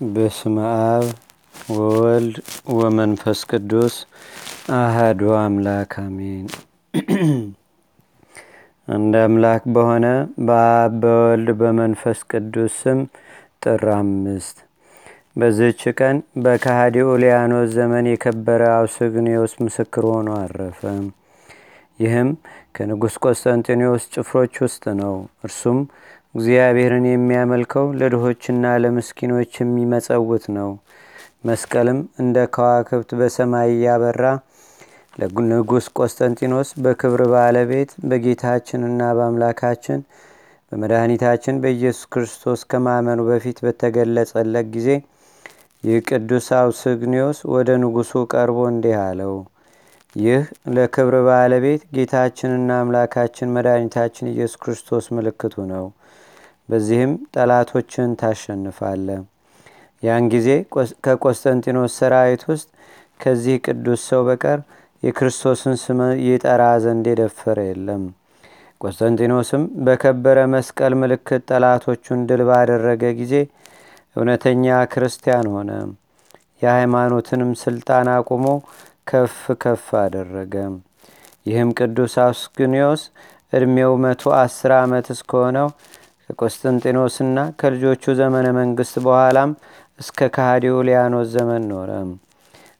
በስመ አብ ወወልድ ወመንፈስ ቅዱስ አህዱ አምላክ አሜን። እንደ አምላክ በሆነ በአብ በወልድ በመንፈስ ቅዱስ ስም ጥር አምስት በዝች ቀን በካሃዲ ኡሊያኖስ ዘመን የከበረ አውስግኒዮስ ምስክር ሆኖ አረፈ። ይህም ከንጉሥ ቆስጠንጢኖስ ጭፍሮች ውስጥ ነው። እርሱም እግዚአብሔርን የሚያመልከው ለድሆችና ለምስኪኖች የሚመጸውት ነው። መስቀልም እንደ ከዋክብት በሰማይ እያበራ ለንጉሥ ቆስጠንጢኖስ በክብር ባለቤት በጌታችንና በአምላካችን በመድኃኒታችን በኢየሱስ ክርስቶስ ከማመኑ በፊት በተገለጸለት ጊዜ ይህ ቅዱስ አውስግኒዮስ ወደ ንጉሡ ቀርቦ እንዲህ አለው። ይህ ለክብር ባለቤት ጌታችንና አምላካችን መድኃኒታችን ኢየሱስ ክርስቶስ ምልክቱ ነው። በዚህም ጠላቶችን ታሸንፋለ። ያን ጊዜ ከቆስጠንጢኖስ ሰራዊት ውስጥ ከዚህ ቅዱስ ሰው በቀር የክርስቶስን ስም ይጠራ ዘንድ የደፈረ የለም። ቆስጠንጢኖስም በከበረ መስቀል ምልክት ጠላቶቹን ድል ባደረገ ጊዜ እውነተኛ ክርስቲያን ሆነ። የሃይማኖትንም ስልጣን አቁሞ ከፍ ከፍ አደረገ። ይህም ቅዱስ አውስግኒዮስ ዕድሜው መቶ አስር ዓመት እስከሆነው ከቆስጠንጢኖስና ከልጆቹ ዘመነ መንግሥት በኋላም እስከ ካሃዲው ሊያኖስ ዘመን ኖረ።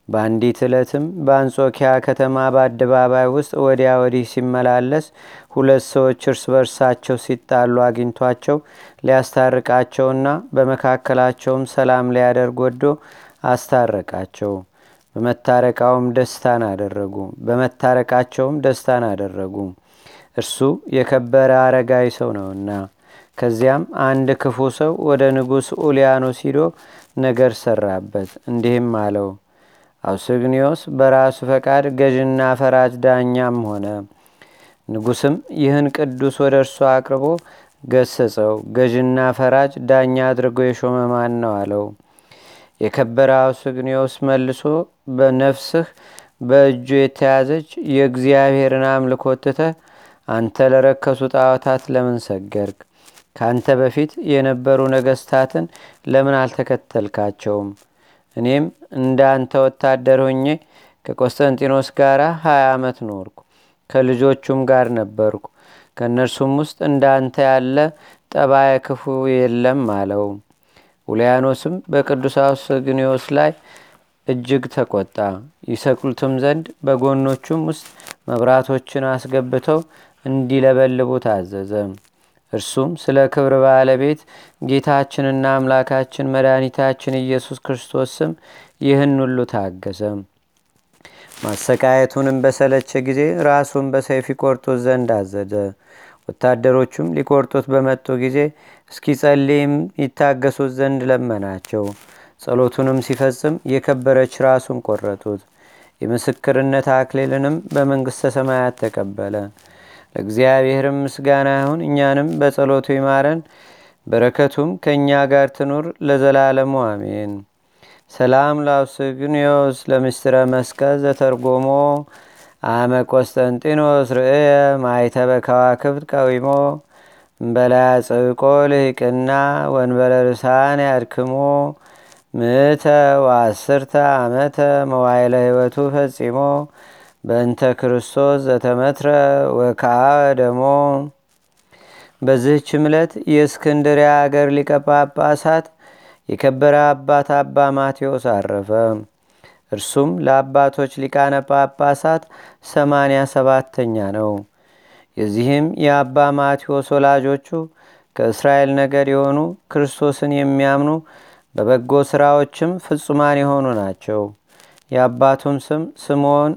በአንዲት ዕለትም በአንጾኪያ ከተማ በአደባባይ ውስጥ ወዲያ ወዲህ ሲመላለስ ሁለት ሰዎች እርስ በርሳቸው ሲጣሉ አግኝቷቸው ሊያስታርቃቸውና በመካከላቸውም ሰላም ሊያደርግ ወዶ አስታረቃቸው። በመታረቃውም ደስታን አደረጉ በመታረቃቸውም ደስታን አደረጉ። እርሱ የከበረ አረጋዊ ሰው ነውና። ከዚያም አንድ ክፉ ሰው ወደ ንጉሥ ኡሊያኖስ ሂዶ ነገር ሰራበት። እንዲህም አለው፣ አውስግኒዮስ በራሱ ፈቃድ ገዥና ፈራጅ ዳኛም ሆነ። ንጉሥም ይህን ቅዱስ ወደ እርሱ አቅርቦ ገሰጸው። ገዥና ፈራጅ ዳኛ አድርጎ የሾመ ማን ነው አለው። የከበረ አውስግኒዮስ መልሶ በነፍስህ በእጁ የተያዘች የእግዚአብሔርን አምልኮ ትተህ አንተ ለረከሱ ጣዖታት ለምን ሰገርክ? ካንተ በፊት የነበሩ ነገስታትን ለምን አልተከተልካቸውም? እኔም እንደ አንተ ወታደር ሆኜ ከቆስጠንጢኖስ ጋር ሀያ ዓመት ኖርኩ። ከልጆቹም ጋር ነበርኩ። ከእነርሱም ውስጥ እንደ አንተ ያለ ጠባየ ክፉ የለም አለው። ኡልያኖስም በቅዱስ አውስግኒዮስ ላይ እጅግ ተቆጣ። ይሰቅሉትም ዘንድ በጎኖቹም ውስጥ መብራቶችን አስገብተው እንዲለበልቡ ታዘዘ። እርሱም ስለ ክብር ባለቤት ጌታችንና አምላካችን መድኃኒታችን ኢየሱስ ክርስቶስ ስም ይህን ሁሉ ታገሰ። ማሰቃየቱንም በሰለቸ ጊዜ ራሱን በሰይፍ ይቆርጡት ዘንድ አዘዘ። ወታደሮቹም ሊቆርጡት በመጡ ጊዜ እስኪጸልይም ይታገሱት ዘንድ ለመናቸው። ጸሎቱንም ሲፈጽም የከበረች ራሱን ቆረጡት። የምስክርነት አክሊልንም በመንግሥተ ሰማያት ተቀበለ። ለእግዚአብሔርም ምስጋና ይሁን፣ እኛንም በጸሎቱ ይማረን፣ በረከቱም ከእኛ ጋር ትኑር ለዘላለሙ አሜን። ሰላም ላውስግኒዮስ ለምስጢረ መስቀል ዘተርጎሞ አመ ቆስጠንጢኖስ ርእየ ማይተበ ከዋክብት ቀዊሞ እምበላያ ጽብቆ ልሂቅና ወንበለ ርሳን ያድክሞ ምእተ ወአስርተ ዓመተ መዋይለ ሕይወቱ ፈጺሞ በእንተ ክርስቶስ ዘተመትረ ወከአ ደሞ። በዚህች ዕለት የእስክንድርያ አገር ሊቀ ጳጳሳት የከበረ አባት አባ ማቴዎስ አረፈ። እርሱም ለአባቶች ሊቃነ ጳጳሳት ሰማንያ ሰባተኛ ነው። የዚህም የአባ ማቴዎስ ወላጆቹ ከእስራኤል ነገድ የሆኑ ክርስቶስን የሚያምኑ በበጎ ሥራዎችም ፍጹማን የሆኑ ናቸው። የአባቱም ስም ስምዖን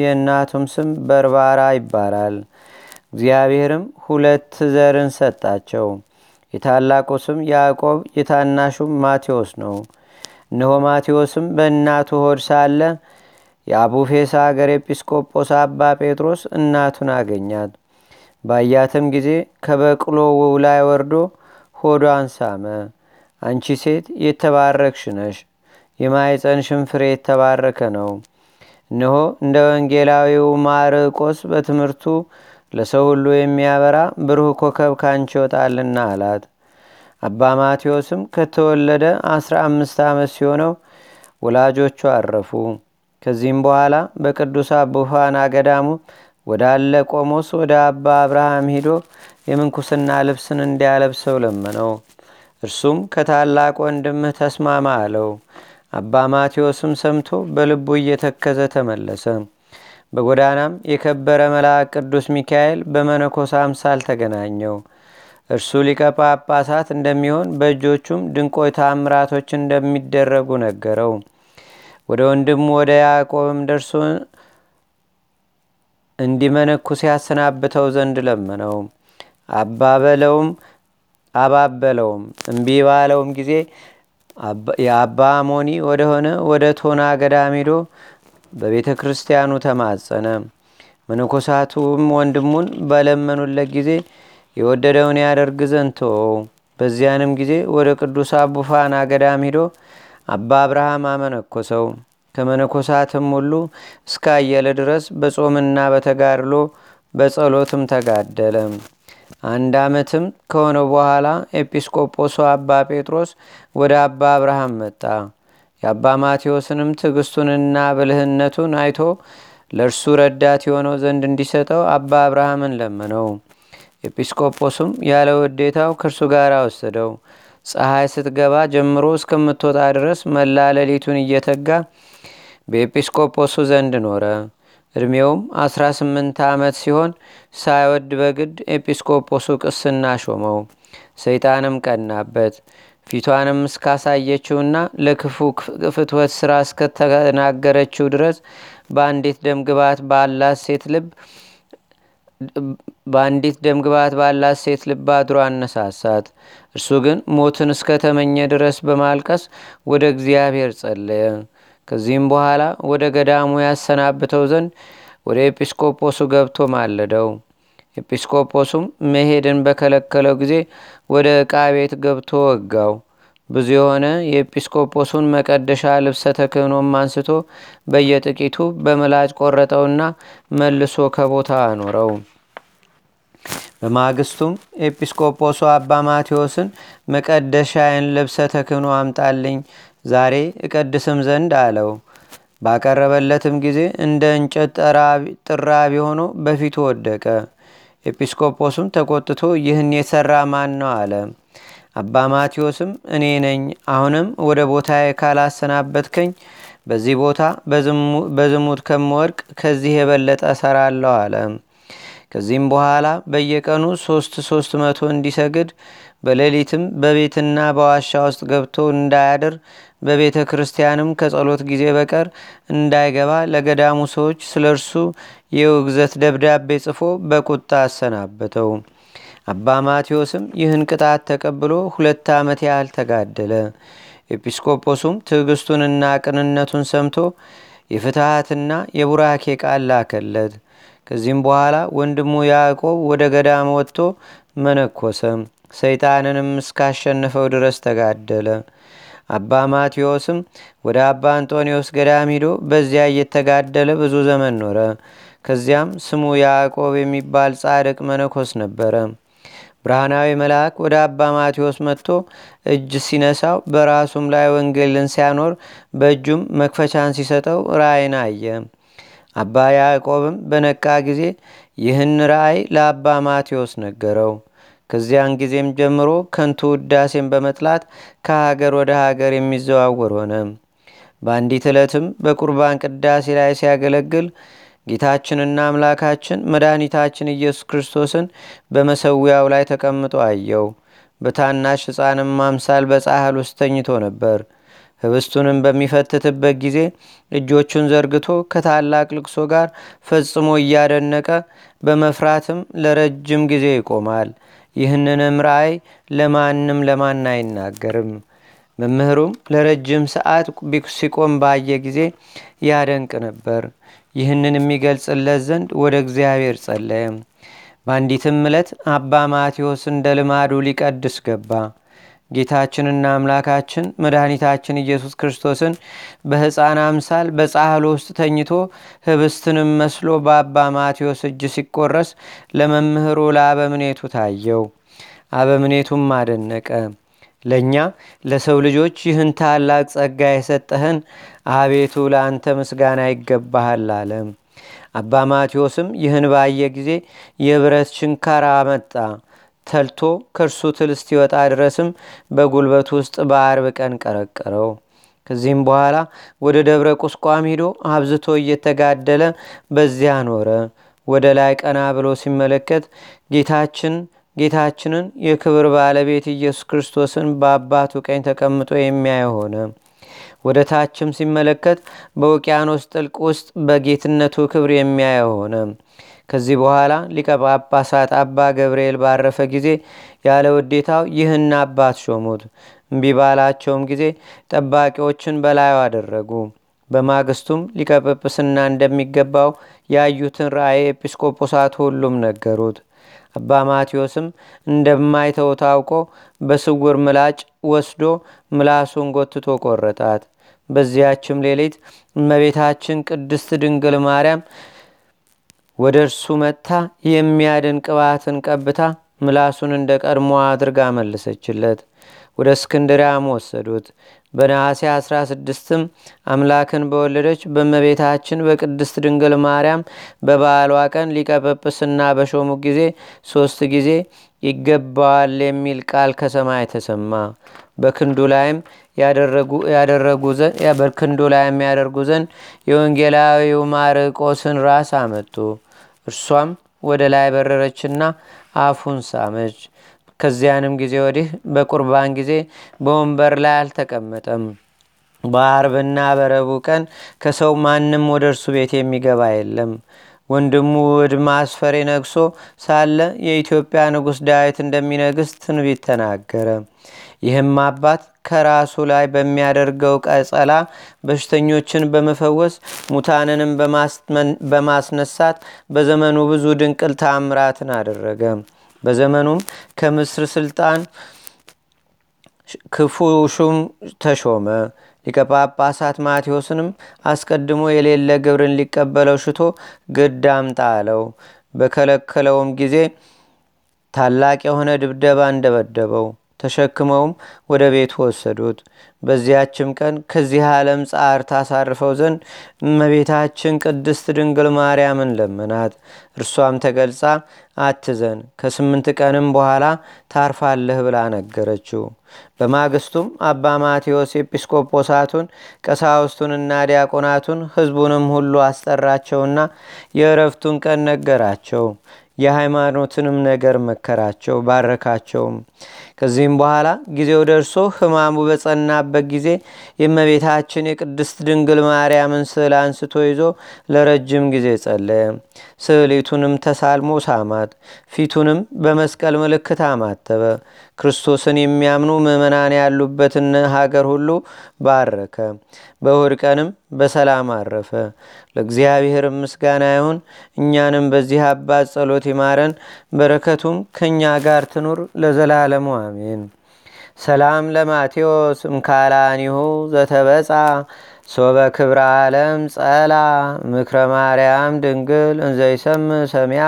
የእናቱም ስም በርባራ ይባላል። እግዚአብሔርም ሁለት ዘርን ሰጣቸው። የታላቁ ስም ያዕቆብ የታናሹም ማቴዎስ ነው። እነሆ ማቴዎስም በእናቱ ሆድ ሳለ የአቡፌስ አገር ኤጲስቆጶስ አባ ጴጥሮስ እናቱን አገኛት። ባያትም ጊዜ ከበቅሎው ላይ ወርዶ ሆዷን ሳመ። አንቺ ሴት የተባረክሽ ነሽ፣ የማይፀንሽም ፍሬ የተባረከ ነው። እነሆ እንደ ወንጌላዊው ማርቆስ በትምህርቱ ለሰው ሁሉ የሚያበራ ብሩህ ኮከብ ካንቺ ይወጣልና አላት። አባ ማቴዎስም ከተወለደ አስራ አምስት ዓመት ሲሆነው ወላጆቹ አረፉ። ከዚህም በኋላ በቅዱስ አቡፋና ገዳሙ ወዳለ ቆሞስ ወደ አባ አብርሃም ሂዶ የምንኩስና ልብስን እንዲያለብሰው ለመነው። እርሱም ከታላቅ ወንድምህ ተስማማ አለው። አባ ማቴዎስም ሰምቶ በልቡ እየተከዘ ተመለሰ። በጎዳናም የከበረ መልአክ ቅዱስ ሚካኤል በመነኮስ አምሳል ተገናኘው። እርሱ ሊቀ ጳጳሳት እንደሚሆን በእጆቹም ድንቆይ ታምራቶች እንደሚደረጉ ነገረው። ወደ ወንድሙ ወደ ያዕቆብም ደርሶ እንዲመነኩስ ያሰናብተው ዘንድ ለመነው። አባበለውም አባበለውም እምቢ ባለውም ጊዜ የአባ ሞኒ ወደሆነ ወደ ቶና ገዳም ሄዶ በቤተ ክርስቲያኑ ተማጸነ። መነኮሳቱም ወንድሙን በለመኑለት ጊዜ የወደደውን ያደርግ ተወው። በዚያንም ጊዜ ወደ ቅዱስ አቡፋና ገዳም ሂዶ አባ አብርሃም አመነኮሰው። ከመነኮሳትም ሁሉ እስካየለ ድረስ በጾምና በተጋድሎ በጸሎትም ተጋደለ። አንድ ዓመትም ከሆነው በኋላ ኤጲስቆጶሱ አባ ጴጥሮስ ወደ አባ አብርሃም መጣ። የአባ ማቴዎስንም ትዕግስቱንና ብልህነቱን አይቶ ለእርሱ ረዳት የሆነው ዘንድ እንዲሰጠው አባ አብርሃምን ለመነው። ኤጲስቆጶስም ያለ ውዴታው ከእርሱ ጋር ወሰደው። ፀሐይ ስትገባ ጀምሮ እስከምትወጣ ድረስ መላ ሌሊቱን እየተጋ በኤጲስቆጶሱ ዘንድ ኖረ። ዕድሜውም 18 ዓመት ሲሆን ሳይወድ በግድ ኤጲስቆጶሱ ቅስና ሾመው። ሰይጣንም ቀናበት። ፊቷንም እስካሳየችውና ለክፉ ፍትወት ሥራ እስከተናገረችው ድረስ በአንዲት ደምግባት ባላት ሴት ልብ በአንዲት ደምግባት ባላት ሴት ልብ አድሮ አነሳሳት። እርሱ ግን ሞትን እስከተመኘ ድረስ በማልቀስ ወደ እግዚአብሔር ጸለየ። ከዚህም በኋላ ወደ ገዳሙ ያሰናብተው ዘንድ ወደ ኤጲስቆጶሱ ገብቶ ማለደው። ኤጲስቆጶሱም መሄድን በከለከለው ጊዜ ወደ ዕቃ ቤት ገብቶ ወጋው። ብዙ የሆነ የኤጲስቆጶሱን መቀደሻ ልብሰ ተክህኖም አንስቶ በየጥቂቱ በምላጭ ቆረጠውና መልሶ ከቦታ አኖረው። በማግስቱም ኤጲስቆጶሱ አባ ማቴዎስን መቀደሻዬን ልብሰ ተክህኖ አምጣልኝ ዛሬ እቀድስም ዘንድ አለው። ባቀረበለትም ጊዜ እንደ እንጨት ጥራቢ ሆኖ በፊቱ ወደቀ። ኤጲስቆጶስም ተቆጥቶ ይህን የሠራ ማን ነው አለ። አባ ማቴዎስም እኔ ነኝ፣ አሁንም ወደ ቦታዬ ካላሰናበትከኝ በዚህ ቦታ በዝሙት ከምወድቅ ከዚህ የበለጠ እሰራለሁ አለ። ከዚህም በኋላ በየቀኑ ሶስት ሶስት መቶ እንዲሰግድ በሌሊትም በቤትና በዋሻ ውስጥ ገብቶ እንዳያድር በቤተ ክርስቲያንም ከጸሎት ጊዜ በቀር እንዳይገባ ለገዳሙ ሰዎች ስለ እርሱ የውግዘት ደብዳቤ ጽፎ በቁጣ አሰናበተው። አባ ማቴዎስም ይህን ቅጣት ተቀብሎ ሁለት ዓመት ያህል ተጋደለ። ኤጲስቆጶሱም ትዕግስቱንና ቅንነቱን ሰምቶ የፍትሐትና የቡራኬ ቃል ላከለት። ከዚህም በኋላ ወንድሙ ያዕቆብ ወደ ገዳም ወጥቶ መነኮሰ። ሰይጣንንም እስካሸነፈው ድረስ ተጋደለ። አባ ማቴዎስም ወደ አባ አንጦኒዎስ ገዳም ሂዶ በዚያ እየተጋደለ ብዙ ዘመን ኖረ። ከዚያም ስሙ ያዕቆብ የሚባል ጻድቅ መነኮስ ነበረ። ብርሃናዊ መልአክ ወደ አባ ማቴዎስ መጥቶ እጅ ሲነሳው በራሱም ላይ ወንጌልን ሲያኖር በእጁም መክፈቻን ሲሰጠው ራእይን አየ። አባ ያዕቆብም በነቃ ጊዜ ይህን ራእይ ለአባ ማቴዎስ ነገረው። ከዚያን ጊዜም ጀምሮ ከንቱ ውዳሴን በመጥላት ከሀገር ወደ ሀገር የሚዘዋወር ሆነ። በአንዲት ዕለትም በቁርባን ቅዳሴ ላይ ሲያገለግል ጌታችንና አምላካችን መድኃኒታችን ኢየሱስ ክርስቶስን በመሰዊያው ላይ ተቀምጦ አየው። በታናሽ ሕፃንም አምሳል በጻሕል ውስጥ ተኝቶ ነበር። ህብስቱንም በሚፈትትበት ጊዜ እጆቹን ዘርግቶ ከታላቅ ልቅሶ ጋር ፈጽሞ እያደነቀ በመፍራትም ለረጅም ጊዜ ይቆማል። ይህንንም ራእይ ለማንም ለማን አይናገርም። መምህሩም ለረጅም ሰዓት ሲቆም ባየ ጊዜ ያደንቅ ነበር። ይህንን የሚገልጽለት ዘንድ ወደ እግዚአብሔር ጸለየ። በአንዲትም ዕለት አባ ማቴዎስ እንደ ልማዱ ሊቀድስ ገባ። ጌታችንና አምላካችን መድኃኒታችን ኢየሱስ ክርስቶስን በሕፃን አምሳል በጻሕል ውስጥ ተኝቶ ህብስትንም መስሎ በአባ ማቴዎስ እጅ ሲቆረስ ለመምህሩ ለአበምኔቱ ታየው። አበምኔቱም አደነቀ። ለእኛ ለሰው ልጆች ይህን ታላቅ ጸጋ የሰጠህን አቤቱ ለአንተ ምስጋና ይገባሃል አለ። አባ ማቴዎስም ይህን ባየ ጊዜ የብረት ችንካር አመጣ። ተልቶ ከእርሱ ትል እስቲወጣ ድረስም በጉልበቱ ውስጥ በአርብ ቀን ቀረቀረው። ከዚህም በኋላ ወደ ደብረ ቁስቋም ሂዶ አብዝቶ እየተጋደለ በዚያ ኖረ። ወደ ላይ ቀና ብሎ ሲመለከት ጌታችን ጌታችንን የክብር ባለቤት ኢየሱስ ክርስቶስን በአባቱ ቀኝ ተቀምጦ የሚያይ ሆነ። ወደ ታችም ሲመለከት በውቅያኖስ ጥልቅ ውስጥ በጌትነቱ ክብር የሚያይ ሆነ። ከዚህ በኋላ ሊቀ ጳጳሳት አባ ገብርኤል ባረፈ ጊዜ ያለ ውዴታው ይህን አባት ሾሙት። እምቢ ባላቸውም ጊዜ ጠባቂዎችን በላዩ አደረጉ። በማግስቱም ሊቀ ጵጵስና እንደሚገባው ያዩትን ራእይ ኤጲስቆጶሳት ሁሉም ነገሩት። አባ ማቴዎስም እንደማይተው ታውቆ በስውር ምላጭ ወስዶ ምላሱን ጎትቶ ቆረጣት። በዚያችም ሌሊት እመቤታችን ቅድስት ድንግል ማርያም ወደ እርሱ መጥታ የሚያድን ቅባትን ቀብታ ምላሱን እንደ ቀድሞ አድርጋ መለሰችለት። ወደ እስክንድሪያም ወሰዱት። በነሐሴ 16ም አምላክን በወለደች በእመቤታችን በቅድስት ድንግል ማርያም በበዓሏ ቀን ሊቀ በሾሙ ጊዜ ሦስት ጊዜ ይገባዋል የሚል ቃል ከሰማይ ተሰማ። በክንዱ ላይም ያደርጉ ዘንድ የወንጌላዊው ማርቆስን ራስ አመጡ። እርሷም ወደ ላይ በረረችና አፉን ሳመች። ከዚያንም ጊዜ ወዲህ በቁርባን ጊዜ በወንበር ላይ አልተቀመጠም። በአርብና በረቡዕ ቀን ከሰው ማንም ወደ እርሱ ቤት የሚገባ የለም። ወንድሙ ውድ ማስፈሬ ነግሶ ሳለ የኢትዮጵያ ንጉሥ ዳዊት እንደሚነግስ ትንቢት ተናገረ። ይህም አባት ከራሱ ላይ በሚያደርገው ቀጸላ በሽተኞችን በመፈወስ ሙታንንም በማስነሳት በዘመኑ ብዙ ድንቅል ታምራትን አደረገ። በዘመኑም ከምስር ስልጣን ክፉ ሹም ተሾመ። ሊቀ ጳጳሳት ማቴዎስንም አስቀድሞ የሌለ ግብርን ሊቀበለው ሽቶ ግድ አምጣ አለው። በከለከለውም ጊዜ ታላቅ የሆነ ድብደባ እንደበደበው ተሸክመውም ወደ ቤቱ ወሰዱት። በዚያችም ቀን ከዚህ ዓለም ጻር ታሳርፈው ዘንድ እመቤታችን ቅድስት ድንግል ማርያምን ለመናት። እርሷም ተገልጻ አትዘን፣ ከስምንት ቀንም በኋላ ታርፋለህ ብላ ነገረችው። በማግስቱም አባ ማቴዎስ ኤጲስቆጶሳቱን ቀሳውስቱንና ዲያቆናቱን ሕዝቡንም ሁሉ አስጠራቸውና የእረፍቱን ቀን ነገራቸው። የሃይማኖትንም ነገር መከራቸው፣ ባረካቸውም። ከዚህም በኋላ ጊዜው ደርሶ ሕማሙ በጸናበት ጊዜ የእመቤታችን የቅድስት ድንግል ማርያምን ስዕል አንስቶ ይዞ ለረጅም ጊዜ ጸለየ። ስዕሊቱንም ተሳልሞ ሳማት። ፊቱንም በመስቀል ምልክት አማተበ። ክርስቶስን የሚያምኑ ምዕመናን ያሉበትን ሀገር ሁሉ ባረከ። በእሁድ ቀንም በሰላም አረፈ። ለእግዚአብሔር ምስጋና ይሁን። እኛንም በዚህ አባት ጸሎት ይማረን፣ በረከቱም ከእኛ ጋር ትኑር ለዘላለሙ አሜን። ሰላም ለማቴዎስ እምካላኒሁ ዘተበጻ ሶበ ክብረ ዓለም ጸላ ምክረ ማርያም ድንግል እንዘይሰም ሰሚያ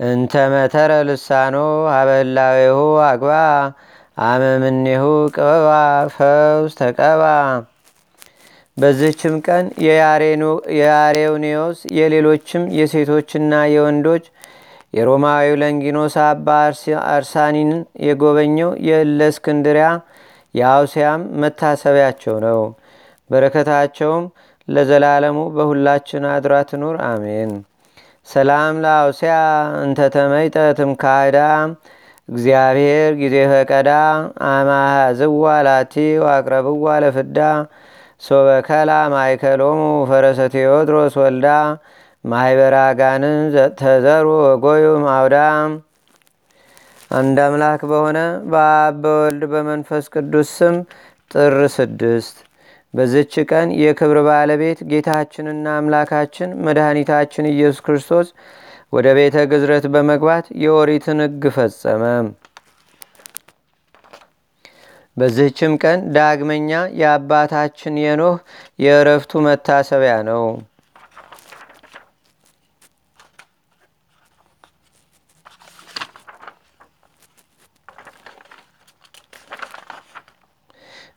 እንተመተረ ልሳኖ አበላዌሁ አግባ አመምኔሁ ቅበባ ፈውስ ተቀባ። በዚህችም ቀን የአሬውኔዎስ የሌሎችም የሴቶችና የወንዶች የሮማዊው ለንጊኖስ አባ አርሳኒንን የጎበኘው የእለእስክንድሪያ የአውሲያም መታሰቢያቸው ነው። በረከታቸውም ለዘላለሙ በሁላችን አድራ ትኑር አሜን። ሰላም ለአውሲያ እንተተመይጠትም ካህዳ እግዚአብሔር ጊዜ ፈቀዳ አማሃዝዋ ላቲ ዋቅረብዋ ለፍዳ ሶበከላ ማይከሎሙ ፈረሰ ቴዎድሮስ ወልዳ ማይበራ ጋንን ተዘሩ ወጎዩ ማውዳ አንድ አምላክ በሆነ በአብ በወልድ በመንፈስ ቅዱስ ስም ጥር ስድስት በዝች ቀን የክብር ባለቤት ጌታችንና አምላካችን መድኃኒታችን ኢየሱስ ክርስቶስ ወደ ቤተ ግዝረት በመግባት የኦሪትን ሕግ ፈጸመ። በዚህችም ቀን ዳግመኛ የአባታችን የኖህ የእረፍቱ መታሰቢያ ነው።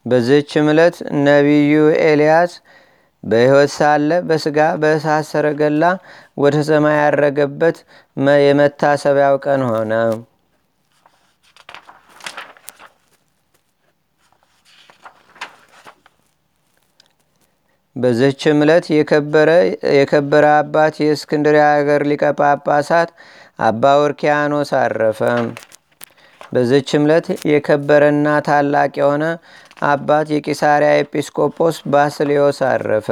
በዝች ዕለት ነቢዩ ኤልያስ በሕይወት ሳለ በስጋ በእሳት ሰረገላ ወደ ሰማይ ያረገበት የመታሰቢያው ቀን ሆነ። በዝች ዕለት የከበረ አባት የእስክንድርያ ሀገር ሊቀ ጳጳሳት አባ ወርኪያኖስ አረፈ። በዝች ዕለት የከበረና ታላቅ የሆነ አባት የቂሳሪያ ኤጲስቆጶስ ባስልዮስ አረፈ።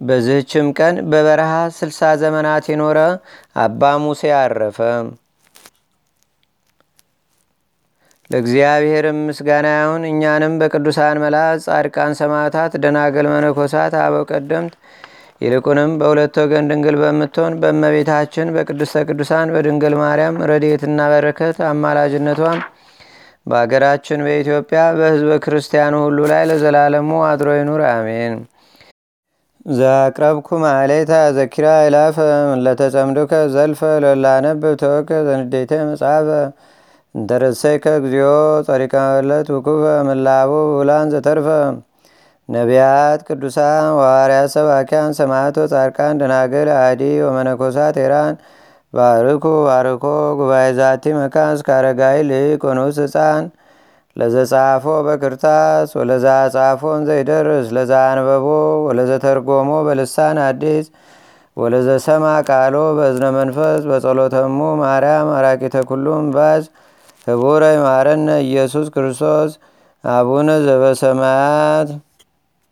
በዝህችም ቀን በበረሃ ስልሳ ዘመናት የኖረ አባ ሙሴ አረፈ። ለእግዚአብሔርም ምስጋና ይሁን። እኛንም በቅዱሳን መላእክት፣ ጻድቃን፣ ሰማዕታት፣ ደናገል፣ መነኮሳት፣ አበው ቀደምት ይልቁንም በሁለት ወገን ድንግል በምትሆን በእመቤታችን በቅድስተ ቅዱሳን በድንግል ማርያም ረድኤትና በረከት አማላጅነቷም በአገራችን በኢትዮጵያ በሕዝበ ክርስቲያኑ ሁሉ ላይ ለዘላለሙ አድሮ ይኑር፣ አሜን። ዛቅረብኩ ማሌታ ዘኪራ ይላፈ ለተጸምዱከ ዘልፈ ለላነብ ተወከ ዘንዴተ መጽሐፈ እንተረሰይከ እግዚኦ ጸሪቀ ውኩፈ ምላቡ ብላን ዘተርፈ ነቢያት ቅዱሳን ዋርያት ሰባኪያን ሰማዕቶ ጻድቃን ደናግል አዲ ወመነኮሳት ኤራን ባርኩ ባርኮ ጉባኤ ዛቲ መካን እስከ አረጋዊ ልቅ ወንኡስ ህፃን ለዘጻፎ በክርታስ ወለዛ ጻፎን ዘይደርስ ለዛ አንበቦ ወለዘተርጎሞ በልሳን አዲስ ወለዘሰማ ቃሎ በእዝነ መንፈስ በጸሎተሙ ማርያም አራቂተ ኩሉም ባዝ ህቡረ ይማረነ ኢየሱስ ክርስቶስ አቡነ ዘበሰማያት